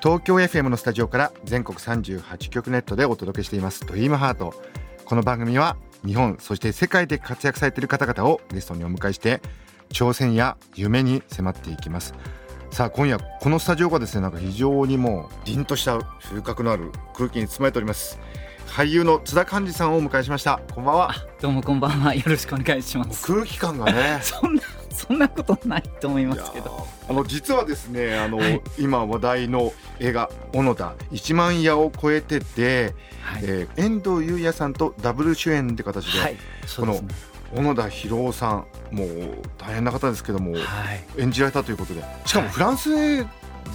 東京 FM のスタジオから全国38局ネットでお届けしています。ドリームハート。この番組は日本そして世界で活躍されている方々をゲストにお迎えして挑戦や夢に迫っていきます。さあ今夜このスタジオがですねなんか非常にもう凛とした風格のある空気に包まれております。俳優の津田寛治さんをお迎えしました。こんばんは。どうもこんばんは。よろしくお願いします。空気感がね。そんな、そんなことないと思いますけど。ーあの実はですねあの、はい今話題の映画「小野田1万夜を超えてて」はい。えー遠藤優也さんとダブル主演って形で、はい。ですね。小野田博夫さんもう大変な方ですけどもはい。演じられたということでしかもはいフランス映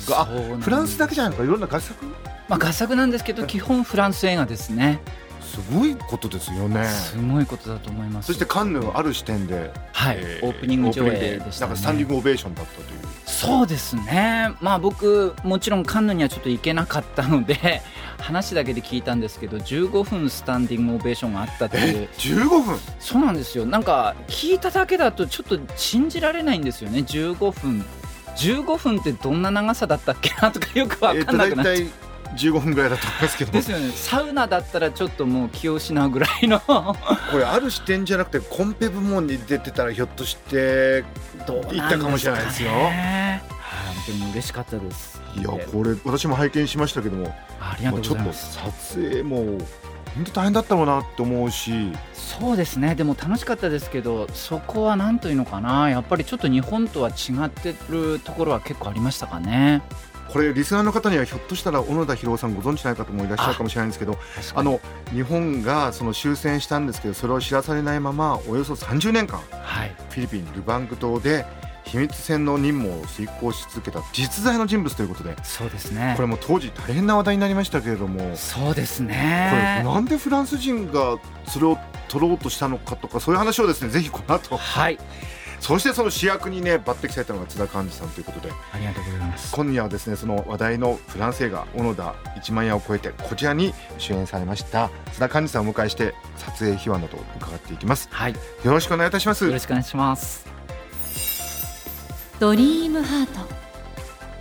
画、フランスだけじゃないのかいろんな合作？まあ合作なんですけど、基本フランス映画ですね。すごいことですよね。すごいことだと思います。そしてカンヌある視点で、はい、えーオープニング上映でしたね。なんかスタンディングオベーションだったという。そうですね。まあ僕もちろんカンヌにはちょっと行けなかったので 話だけで聞いたんですけど、15分スタンディングオベーションがあったっていうえ。15分？そうなんですよなんか聞いただけだとちょっと信じられないんですよね15分15分ってどんな長さだったっけなとかよく分かんなくなっちゃう、15分ぐらいだと思いますけど。ですよね。サウナだったらちょっともう気を失うぐらいの。これある視点じゃなくてコンペ部門に出てたらひょっとしてどうなんです行ったかもしれないですよねはいでも嬉しかったです。いやこれ私も拝見しましたけどもありがとうちょっとございます。撮影も本当大変だったろうなって思うし。そうですね。でも楽しかったですけどそこは何というのかな。やっぱりちょっと日本とは違ってるところは結構ありましたかねこれリスナーの方にはひょっとしたら小野田博さんご存知ない方もいらっしゃるかもしれないんですけどあの日本がその終戦したんですけどそれを知らされないままおよそ30年間はい。フィリピンルバング島で秘密戦の任務を遂行し続けた実在の人物ということでそうですね。これも当時大変な話題になりましたけれどもそうですこれねなんでフランス人がそれを取ろうとしたのかとかそういう話をですねぜひこの後はいそしてその主役にね抜擢されたのが津田寛治さんということでありがとうございます。今夜はですねその話題のフランス映画「小野田1万夜を超えて」こちらに主演されました津田寛治さんをお迎えして撮影秘話などを伺っていきます。はい。よよろしくお願いいたします。ろしくお願いします。ドリームハート。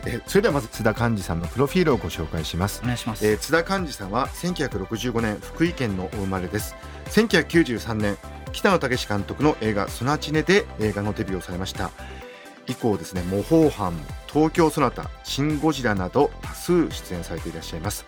えそれではまず津田寛治さんのプロフィールをご紹介します。お願いします、えー津田寛治さんは1965年福井県のお生まれです。1993年北野武監督の映画「ソナチネ」で映画のデビューをされました以降ですね「模倣犯」「東京ソナタ」「シン・ゴジラ」など多数出演されていらっしゃいます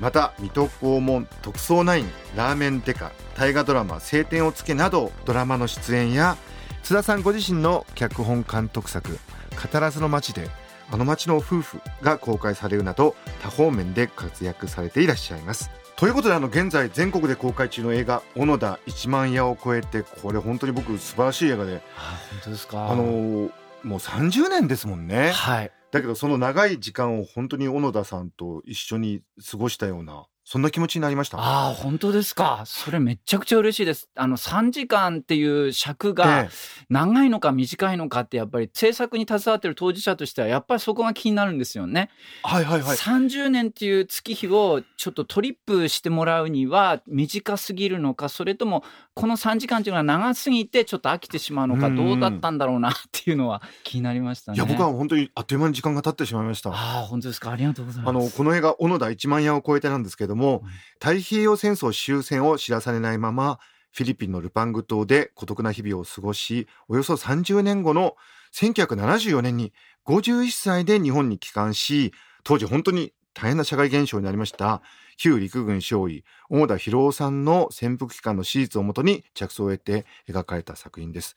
また水戸黄門特捜9ラーメンデカ大河ドラマ「青天を衝け」などドラマの出演や津田さんご自身の脚本監督作「語らずの街であの街の夫婦」が公開されるなど多方面で活躍されていらっしゃいます。ということであの現在全国で公開中の映画「小野田1万夜を超えて」これ本当に僕素晴らしい映画であ本当ですか？あのーもう30年ですもんね。はいだけどその長い時間を本当に小野田さんと一緒に過ごしたようなそんな気持ちになりました？ああ本当ですか。それめちゃくちゃ嬉しいです。あの3時間っていう尺がえ長いのか短いのかってやっぱり制作に携わってる当事者としてはやっぱりそこが気になるんですよね、えはいはいはい。30年っていう月日をちょっとトリップしてもらうには短すぎるのかそれともこの3時間っていうのは長すぎてちょっと飽きてしまうのかうん。どうだったんだろうなっていうのは気になりましたね。いや僕は本当にあっという間に時間が経ってしまいました。ああ本当ですか。ありがとうございます。あのこの映画「小野田1万夜を超えて」なんですけれども、うん太平洋戦争終戦を知らされないままフィリピンのルパング島で孤独な日々を過ごしおよそ30年後の1974年に51歳で日本に帰還し当時本当に大変な社会現象になりました旧陸軍少尉小田博夫さんの潜伏期間の史実をもとに着想を得て描かれた作品です。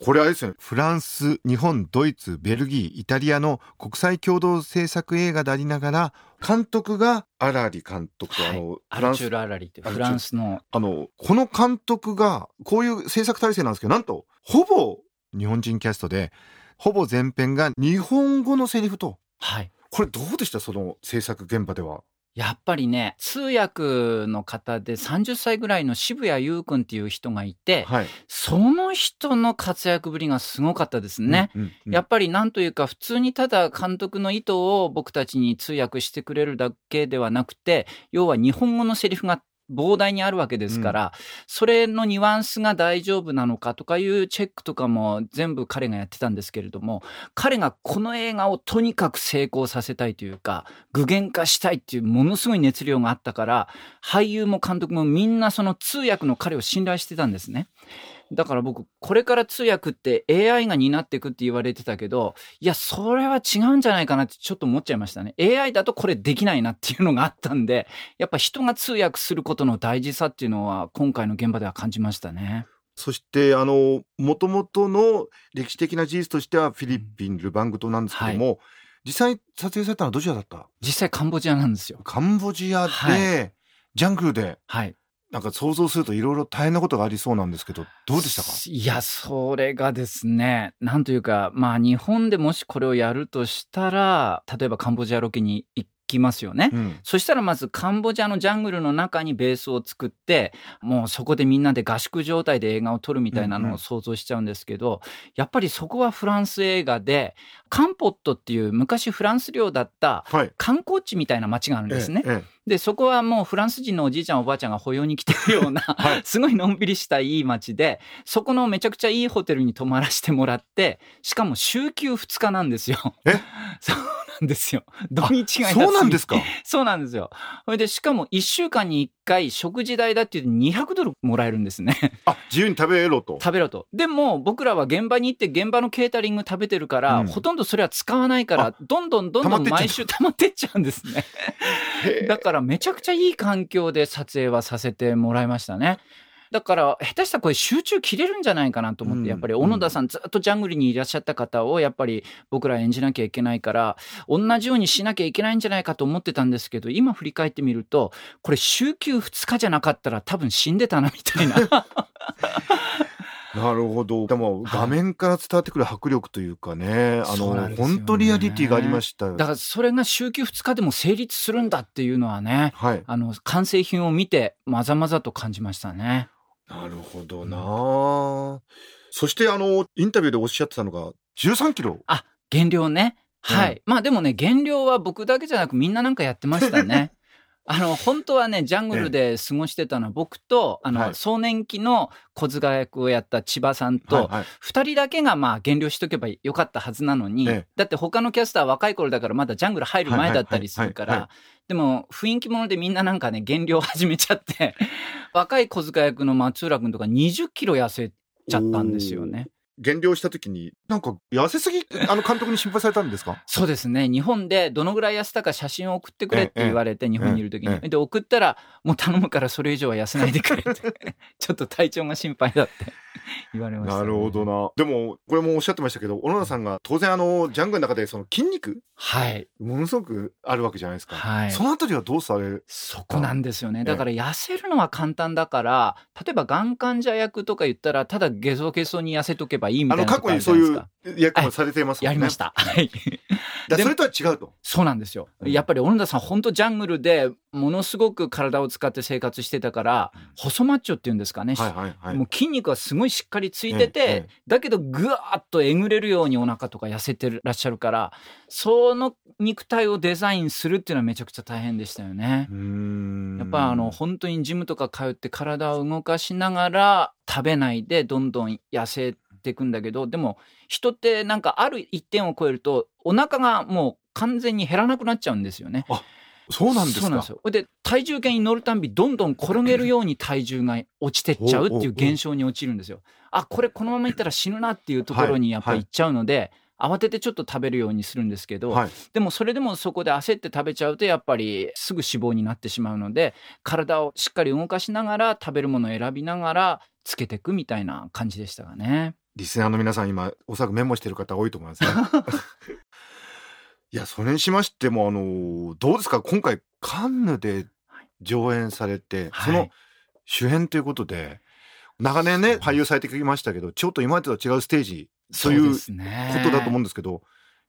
これあれですよねフランス日本ドイツベルギーイタリアの国際共同制作映画でありながら監督がアラリ監督と、はいあのアルチュール・アラリってフランスの。あのこの監督がこういう制作体制なんですけどなんとほぼ日本人キャストでほぼ全編が日本語のセリフと。はい。これどうでした？その制作現場では。やっぱりね通訳の方で30歳ぐらいの渋谷優君っていう人がいて、はい。その人の活躍ぶりがすごかったですね。うん。うんうんやっぱりなんというか普通にただ監督の意図を僕たちに通訳してくれるだけではなくて要は日本語のセリフが膨大にあるわけですから、それのニュアンスが大丈夫なのかとかいうチェックとかも全部彼がやってたんですけれども彼がこの映画をとにかく成功させたいというか具現化したいっていうものすごい熱量があったから俳優も監督もみんなその通訳の彼を信頼してたんですね。だから僕これから通訳って AI が担っていくって言われてたけどいやそれは違うんじゃないかなってちょっと思っちゃいましたね。AI だとこれできないなっていうのがあったんでやっぱ人が通訳することの大事さっていうのは今回の現場では感じましたね。そしてあの元々の歴史的な事実としてはフィリピンルバング島なんですけども、実際撮影されたのはどちらだった？実際カンボジアなんですよ。カンボジアで、はジャングルで。はいなんか想像するといろいろ大変なことがありそうなんですけどどうでしたか？いやそれがですねなんというかまあ日本でもしこれをやるとしたら例えばカンボジアロケに行きますよね、うん。そしたらまずカンボジアのジャングルの中にベースを作ってもうそこでみんなで合宿状態で映画を撮るみたいなうんうんのを想像しちゃうんですけど、やっぱりそこはフランス映画でカンポットっていう昔フランス領だったはい。観光地みたいな街があるんですね。ええでそこはもうフランス人のおじいちゃんおばあちゃんが保養に来てるような、はい すごいのんびりしたいい街でそこのめちゃくちゃいいホテルに泊まらせてもらってしかも週休2日なんですよ。え？そうなんですよ。土日がそうなんですか？そうなんですよ。それでしかも1週間に1回食事代だって言って200ドルもらえるんですね。あ自由に食べろと食べろと。でも僕らは現場に行って現場のケータリング食べてるから、うんほとんどそれは使わないかあらどんどんどんどん毎週溜まってっちゃうんですね。だからめちゃくちゃいい環境で撮影はさせてもらいましたね。だから下手したらこれ集中切れるんじゃないかなと思って、うん。やっぱり小野田さんずっとジャングルにいらっしゃった方をやっぱり僕ら演じなきゃいけないから同じようにしなきゃいけないんじゃないかと思ってたんですけど今振り返ってみるとこれ週休2日じゃなかったら多分死んでたなみたいな なるほど。でもはい。画面から伝わってくる迫力というかね、あのね。本当リアリティがありました。だからそれが週休2日でも成立するんだっていうのはねはい。あの完成品を見てまざまざと感じましたね。なるほどな。あそしてあのインタビューでおっしゃってたのが13キロ。あ減量ね。はい、うん。まあでもね減量は僕だけじゃなくみんななんかやってましたね あの本当はねジャングルで過ごしてたのは僕とあの、はい。壮年期の小塚役をやった千葉さんと、はいはい。2人だけがまあ減量しとけばよかったはずなのに、ええ。だって他のキャスターは若い頃だからまだジャングル入る前だったりするからでも雰囲気ものでみんななんかね減量始めちゃって若い小塚役の松浦君とか20キロ痩せちゃったんですよね。減量した時になんか痩せすぎあの監督に心配されたんですか？そうですね。日本でどのぐらい痩せたか写真を送ってくれって言われて、日本にいる時に、ええで送ったらもう頼むからそれ以上は痩せないでくれって。ちょっと体調が心配だって。言われました、なるほどな。でもこれもおっしゃってましたけど小野田さんが当然あのジャングルの中でその筋肉はい。ものすごくあるわけじゃないですか、はい。そのあたりはどうされるそこなんですよね。えだから痩せるのは簡単だから、例えばがん患者役とか言ったら、ただゲソゲソに痩せとけばいいみあの過たいなとこ去にそういう役もされてますもんねやりました。はい。それとは違うと。そうなんですよ。うん。やっぱり小野田さん、本当ジャングルでものすごく体を使って生活してたから、細マッチョっていうんですかね。はいはいはいもう筋肉がすごいしっかりついてて、ええええだけどぐわーっとえぐれるようにお腹とか痩せてらっしゃるからその肉体をデザインするっていうのはめちゃくちゃ大変でしたよね。やっぱあの本当にジムとか通って体を動かしながら食べないでどんどん痩せていくんだけどでも人ってなんかある一点を超えるとお腹がもう完全に減らなくなっちゃうんですよね。そうなんですか？そうなんですよ。で体重計に乗るたんびどんどん転げるように体重が落ちてっちゃうっていう現象に陥るんですよ。あこれこのままいったら死ぬなっていうところにやっぱり行っちゃうので、慌ててちょっと食べるようにするんですけど、はいでもそれでもそこで焦って食べちゃうとやっぱりすぐ脂肪になってしまうので体をしっかり動かしながら食べるものを選びながらつけていくみたいな感じでしたがね。リスナーの皆さん今おそらくメモしてる方多いと思いますね いやそれにしましてもあのどうですか？今回カンヌで上演されて、はい。その主演ということで長年ね俳優されてきましたけどちょっと今までとは違うステージそういうことだと思うんですけど、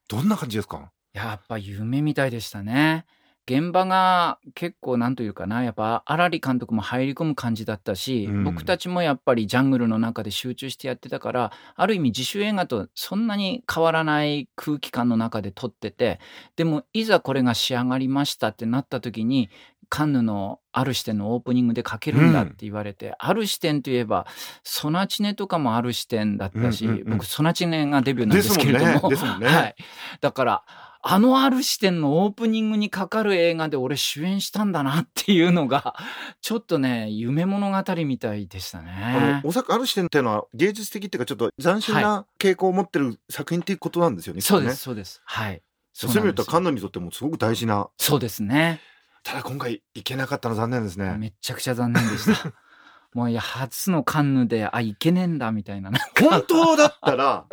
どんな感じですか？やっぱ夢みたいでしたね。現場が結構なんというかなやっぱ荒木監督も入り込む感じだったし、うん。僕たちもやっぱりジャングルの中で集中してやってたからある意味自主映画とそんなに変わらない空気感の中で撮っててでもいざこれが仕上がりましたってなった時にカンヌのある視点のオープニングでかけるんだって言われて、ある視点といえばソナチネとかもある視点だったし、うんうんうん。僕ソナチネがデビューなんですけれども。ねね。はい、だからあのある視点のオープニングにかかる映画で俺主演したんだなっていうのが ちょっとね夢物語みたいでしたあねの。おそらくある視点っていうのは芸術的っていうかちょっと斬新な傾向を持ってる作品っていうことなんですよね。きっとねそうですそうですはいそういう意味で言うとそうカンヌにとってもすごく大事な。そうですねただ今回行けなかったの残念ですね。めちゃくちゃ残念でした もういや初のカンヌであいけねえんだみたいな本当だったら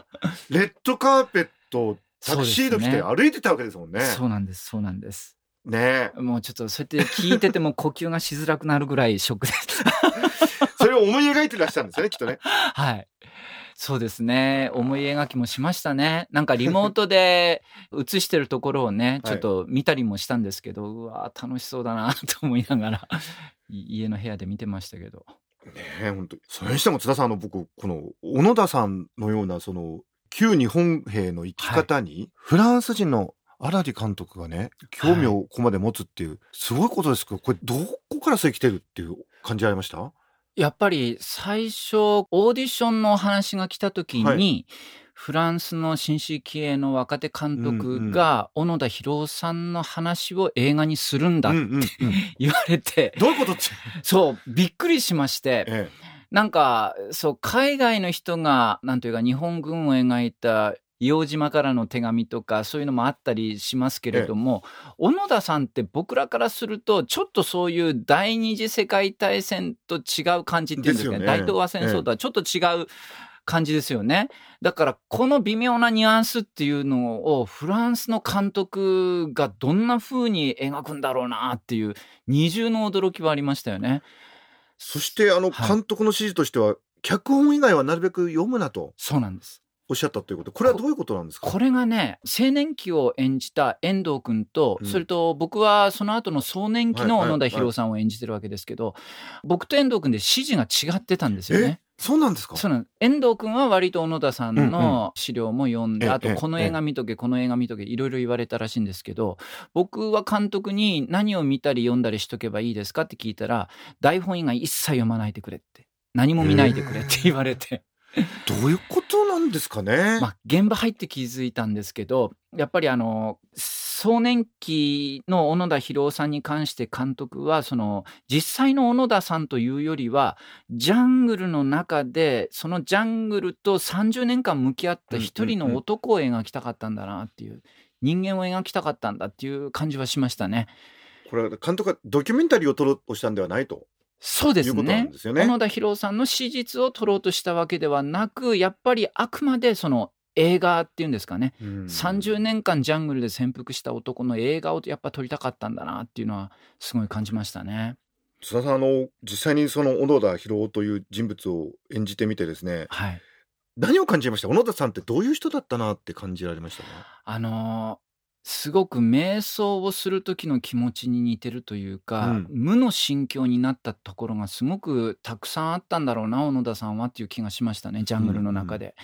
レッドカーペットタクシード着て歩いてたわけですもんね。そうなんですそうなんですねえもうちょっとそうやって聞いてても呼吸がしづらくなるぐらいショックです それを思い描いてらっしゃるんですよね きっとね。はい。そうですね。思い描きもしましたね。なんかリモートで映してるところをね、はいちょっと見たりもしたんですけど、うわー楽しそうだなと思いながら、い家の部屋で見てましたけど。ねえ本当にそれにしても津田さんあの僕この小野田さんのようなその旧日本兵の生き方に、フランス人の荒木監督がね興味をここまで持つっていう、すごいことですけどこれどこからそれ来てるっていう感じありました？やっぱり最初、オーディションの話が来た時に、はい。フランスの新進気鋭の若手監督んが小野田博夫さんの話を映画にするんだって 言われて、どういうことって、そう、びっくりしまして、えなんか、そう、海外の人が、なんというか、日本軍を描いた、硫黄島からの手紙とか、そういうのもあったりしますけれども、小野田さんって僕らからすると、ちょっとそういう第二次世界大戦と違う感じっていうんですかね。ね大東亜戦争とはちょっと違う感じですよね。だから、この微妙なニュアンスっていうのを、フランスの監督がどんな風に描くんだろうなっていう、二重の驚きはありましたよね。そしてあのはい監督の指示としては、脚本以外はなるべく読むなとそうなんです。おっしゃったということ。これはどういうことなんですか？これがね青年期を演じた遠藤君と、うん。それと僕はその後の壮年期の野田博さんを演じてるわけですけど、僕と遠藤君で指示が違ってたんですよね。そうなんですか？そうなん遠藤君は割と小野田さんの資料も読んで、うんうんあとこの映画見とけ、この映画見とけいろいろ言われたらしいんですけど僕は監督に何を見たり読んだりしとけばいいですかって聞いたら台本以外一切読まないでくれって何も見ないでくれって言われて。どういうことなんですかね、まあ、現場入って気づいたんですけどやっぱりあの壮年期の小野田博夫さんに関して監督はその実際の小野田さんというよりはジャングルの中でそのジャングルと30年間向き合った一人の男を描きたかったんだなっていう人間を描きたかったんだっていう感じはしましたね。これは監督がドキュメンタリーを撮ろうとしたんではないと？そうですね。ですよね。小野田博さんの史実を撮ろうとしたわけではなくやっぱりあくまでその映画っていうんですかね。30年間ジャングルで潜伏した男の映画をやっぱ撮りたかったんだなっていうのはすごい感じましたね。津田さんあの実際にその小野田博夫という人物を演じてみてですねはい。何を感じました？小野田さんってどういう人だったなって感じられましたねあのーすごく瞑想をする時の気持ちに似てるというか、うん無の心境になったところがすごくたくさんあったんだろうな小野田さんはっていう気がしましたねジャングルの中で。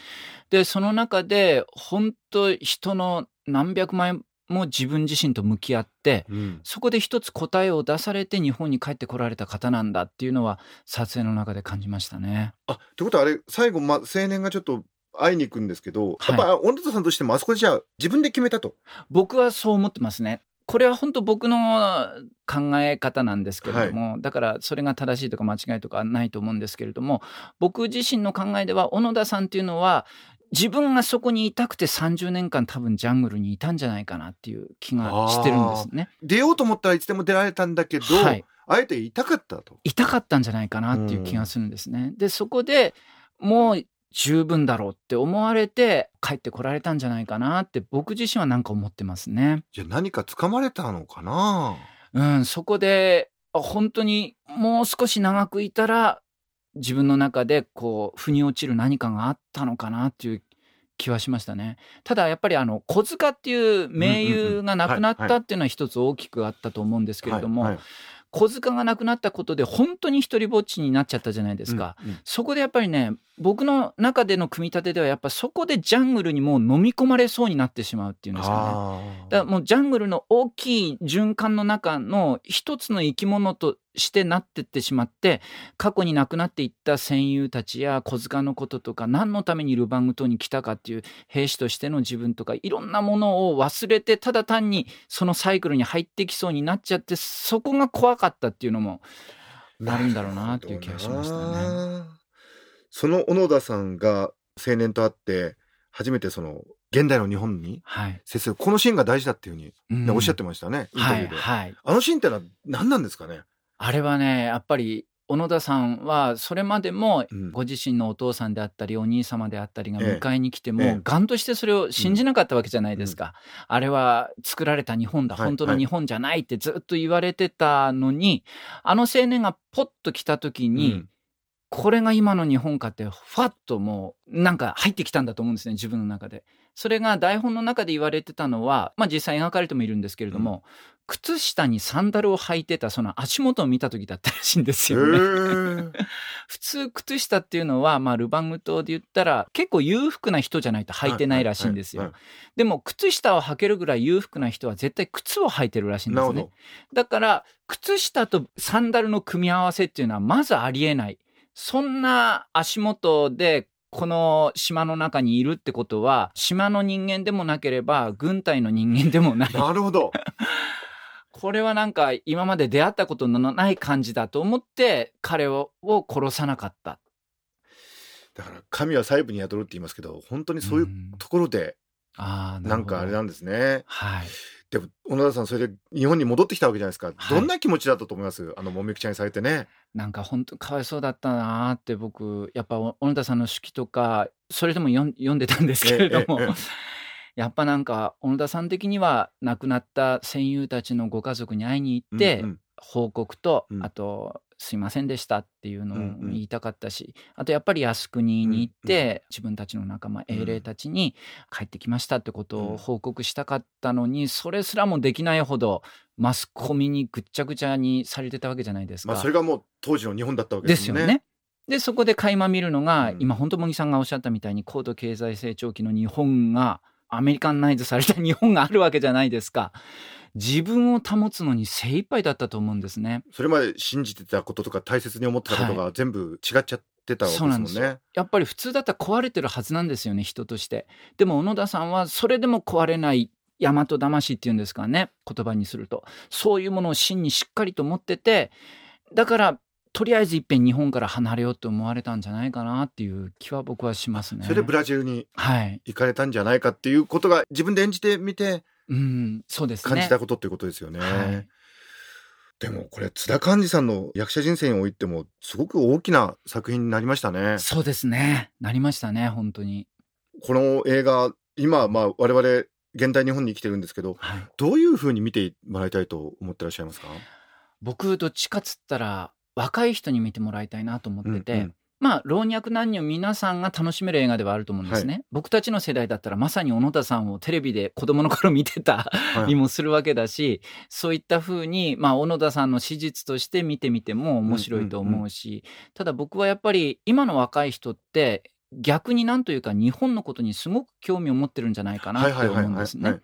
でその中で本当人の何百枚も自分自身と向き合ってうんそこで一つ答えを出されて日本に帰ってこられた方なんだっていうのは撮影の中で感じましたね。あってことはあれ最後、ま、青年がちょっと会いに行くんですけど、はいやっぱ小野田さんとしてもあそこでじゃあ自分で決めたと僕はそう思ってますね。これは本当僕の考え方なんですけれども、だからそれが正しいとか間違いとかないと思うんですけれども僕自身の考えでは小野田さんっていうのは自分がそこにいたくて30年間多分ジャングルにいたんじゃないかなっていう気がしてるんですね。出ようと思ったらいつでも出られたんだけど、はい、あえていたかったといたかったんじゃないかなっていう気がするんですね。でそこでもう十分だろうって思われて帰ってこられたんじゃないかなって僕自身はなんか思ってますね。じゃあ何か掴まれたのかな？うん、そこであ本当にもう少し長くいたら自分の中でこう腑に落ちる何かがあったのかなっていう気はしましたね。ただやっぱりあの小塚っていう名優が亡くなったっていうのは一つ大きくあったと思うんですけれども、小塚が亡くなったことで本当に一人ぼっちになっちゃったじゃないですか。うんうんそこでやっぱりね僕の中での組み立てではやっぱそこでジャングルにもう飲み込まれそうになってしまうっていうんですかね。だからもうジャングルの大きい循環の中の一つの生き物としてなってってしまって過去に亡くなっていった戦友たちや小塚のこととか何のためにルバング島に来たかっていう兵士としての自分とかいろんなものを忘れてただ単にそのサイクルに入ってきそうになっちゃってそこが怖かったっていうのもあるんだろうなっていう気がしましたね。ね。その小野田さんが青年と会って初めてその現代の日本にはい、接するこのシーンが大事だっていうふうに、ねうん。おっしゃってましたねインタはいビューで、はい。あのシーンってのは何なんですかね？あれはねやっぱり小野田さんはそれまでもうん。ご自身のお父さんであったりお兄様であったりがええ。迎えに来ても、ええ。ガンとしてそれを信じなかったわけじゃないですか、あれは作られた日本だ。はい本当の日本じゃないってずっと言われてたのに、あの青年がポッと来た時に、うん。これが今の日本かってファッともうなんか入ってきたんだと思うんですね自分の中で。それが台本の中で言われてたのは、まあ、実際描かれてもいるんですけれども、靴下にサンダルを履いてたその足元を見た時だったらしいんですへよね。ー普通靴下っていうのは、まあ、ルバング島で言ったら結構裕福な人じゃないと履いてないらしいんですよ。はいはいでも靴下を履けるぐらい裕福な人は絶対靴を履いてるらしいんですね。だから靴下とサンダルの組み合わせっていうのはまずありえない。そんな足元でこの島の中にいるってことは島の人間でもなければ軍隊の人間でもない。なるほどこれはなんか今まで出会ったことのない感じだと思って彼をを殺さなかった。だから神は細部に宿るって言いますけど本当にそういううん。ところでああ、なんかあれなんでですね。はい。でも小野田さんそれで日本に戻ってきたわけじゃないですか、はい。どんな気持ちだったと思います？あのもみくちゃにされてね。なんか本当かわいそうだったなーって僕やっぱお小野田さんの手記とかそれでも読んでたんですけれども、ええええやっぱなんか小野田さん的には亡くなった戦友たちのご家族に会いに行って、うんうん。報告と、うん。あと「すいませんでした」っていうのをうんうん言いたかったし、あとやっぱり靖国に行って、自分たちの仲間英霊たちに帰ってきましたってことうん。を報告したかったのに、それすらもできないほどマスコミにぐっちゃぐちゃにされてたわけじゃないですか。まあそれがもう当時の日本だったわけでですもんね。すよね。でそこで垣間見るのが、うん。今本当茂木さんがおっしゃったみたいに高度経済成長期の日本がアメリカンナイズされた日本があるわけじゃないですか。自分を保つのに精一杯だったと思うんですね。それまで信じてたこととか大切に思ってたことが全部違っちゃってたわけですもんそうなん。やっぱり普通だったら壊れてるはずなんですよね人として。でも小野田さんはそれでも壊れない大和魂っていうんですかね言葉にすると。そういうものを真にしっかりと持っててだからとりあえずいっぺん日本から離れようと思われたんじゃないかなっていう気は僕はしますね。それでブラジルにはい、行かれたんじゃないかっていうことが自分で演じてみてうん、そうですね。感じたことっていうことですよね。はいでもこれ津田寛治さんの役者人生においてもすごく大きな作品になりましたね。そうですね。なりましたね、本当に。この映画今まあ我々現代日本に生きてるんですけどはい、どういうふうに見てもらいたいと思ってらっしゃいますか？僕どっちかっつったら若い人に見てもらいたいなと思ってて、うんうん。まあ老若男女皆さんが楽しめる映画ではあると思うんですね。僕たちの世代だったらまさに小野田さんをテレビで子供の頃見てたはい。りもするわけだし、そういった風にまあ小野田さんの史実として見てみても面白いと思うし、ただ僕はやっぱり今の若い人って逆になんというか日本のことにすごく興味を持ってるんじゃないかなって思うんですね。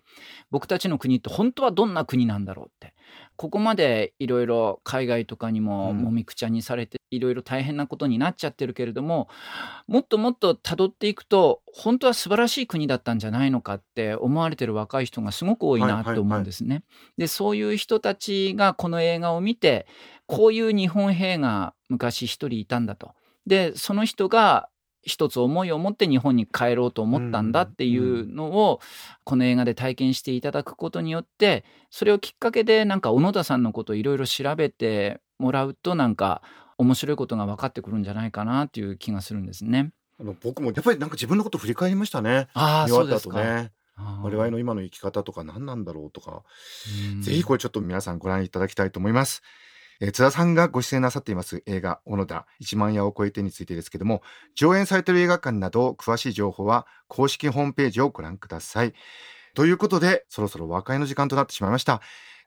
僕たちの国って本当はどんな国なんだろうってここまでいろいろ海外とかにもうんもみくちゃにされていろいろ大変なことになっちゃってるけれどももっともっと辿っていくと本当は素晴らしい国だったんじゃないのかって思われてる若い人がすごく多いなと思うんですね。でそういう人たちがこの映画を見てこういう日本兵が昔一人いたんだと。でその人が一つ思いを持って日本に帰ろうと思ったんだっていうのをこの映画で体験していただくことによってそれをきっかけでなんか小野田さんのことをいろいろ調べてもらうとなんか面白いことが分かってくるんじゃないかなっていう気がするんですね。あの僕もやっぱりなんか自分のこと振り返りましたね。ああそうですね我々の今の生き方とか何なんだろうとか、うんぜひこれちょっと皆さんご覧いただきたいと思います。えー津田さんがご出演なさっています映画小野田1万夜を超えてについてですけども上演されている映画館など詳しい情報は公式ホームページをご覧ください。ということでそろそろ和解の時間となってしまいました。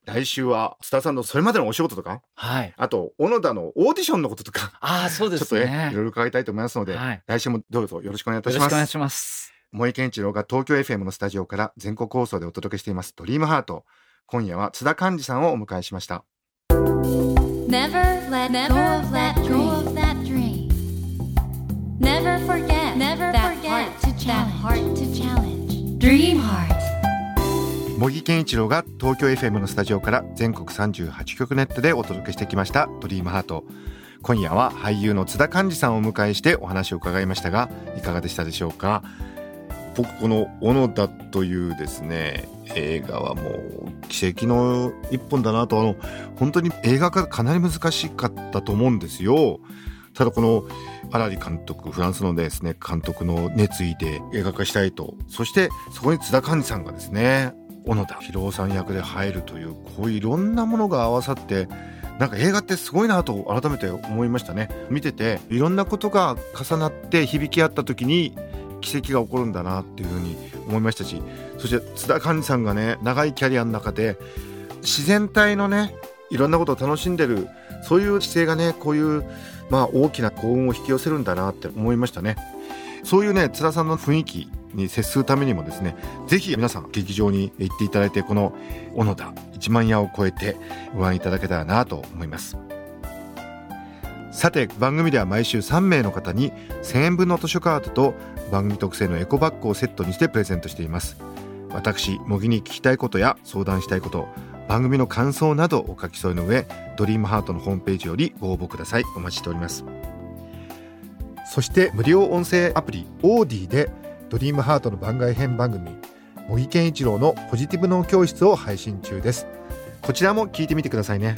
来週は津田さんのそれまでのお仕事とかはい。あと小野田のオーディションのこととかああ、そうでちょっとねすね。いろいろ伺いたいと思いますので、はい。来週もどうぞよろしくお願いいたします。よろしくお願いします。森健一郎が東京 FM のスタジオから全国放送でお届けしています「ドリームハート。今夜は津田寛治さんをお迎えしました Never let go of that dream. Never forget Never that heart to challenge. heart to challenge. Dream heart. 茂木健一郎が東京 FM のスタジオから全国38局ネットでお届けしてきました「ドリームハート今夜は俳優の津田寛治さんをお迎えしてお話を伺いましたがいかがでしたでしょうか僕この「小野田」というですね映画はもう奇跡の一本だなと。あの本当に映画化かなり難しかったと思うんですよ。ただこの荒木監督フランスのですね監督の熱意で映画化したいと。そしてそこに津田寛治さんがですね小野田博夫さん役で入るというこういろんなものが合わさってなんか映画ってすごいなと改めて思いましたね。見てていろんなことが重なって響き合った時に奇跡が起こるんだなっていうふうに思いましたしそして津田寛治さんがね長いキャリアの中で自然体のねいろんなことを楽しんでるそういう姿勢がねこういうまあ大きな幸運を引き寄せるんだなって思いましたね。そういうね津田さんの雰囲気に接するためにもですねぜひ皆さん劇場に行っていただいてこの小野田1万夜を超えてご覧いただけたらなと思います。さて番組では毎週3名の方に1000円分の図書カードと番組特製のエコバッグをセットにしてプレゼントしています。私模擬に聞きたいことや相談したいこと番組の感想などお書き添えの上ドリームハートのホームページよりご応募ください。お待ちしております。そして無料音声アプリオーディでドリームハートの番外編番組茂木健一郎のポジティブ脳教室を配信中です。こちらも聞いてみてくださいね。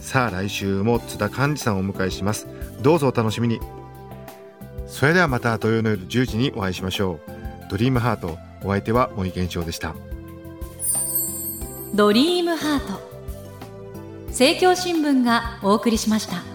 さあ来週も津田寛治さんをお迎えします。どうぞお楽しみに。それではまた土曜の夜10時にお会いしましょう。ドリームハートお相手は森健一郎でした。ドリームハート。政教新聞がお送りしました。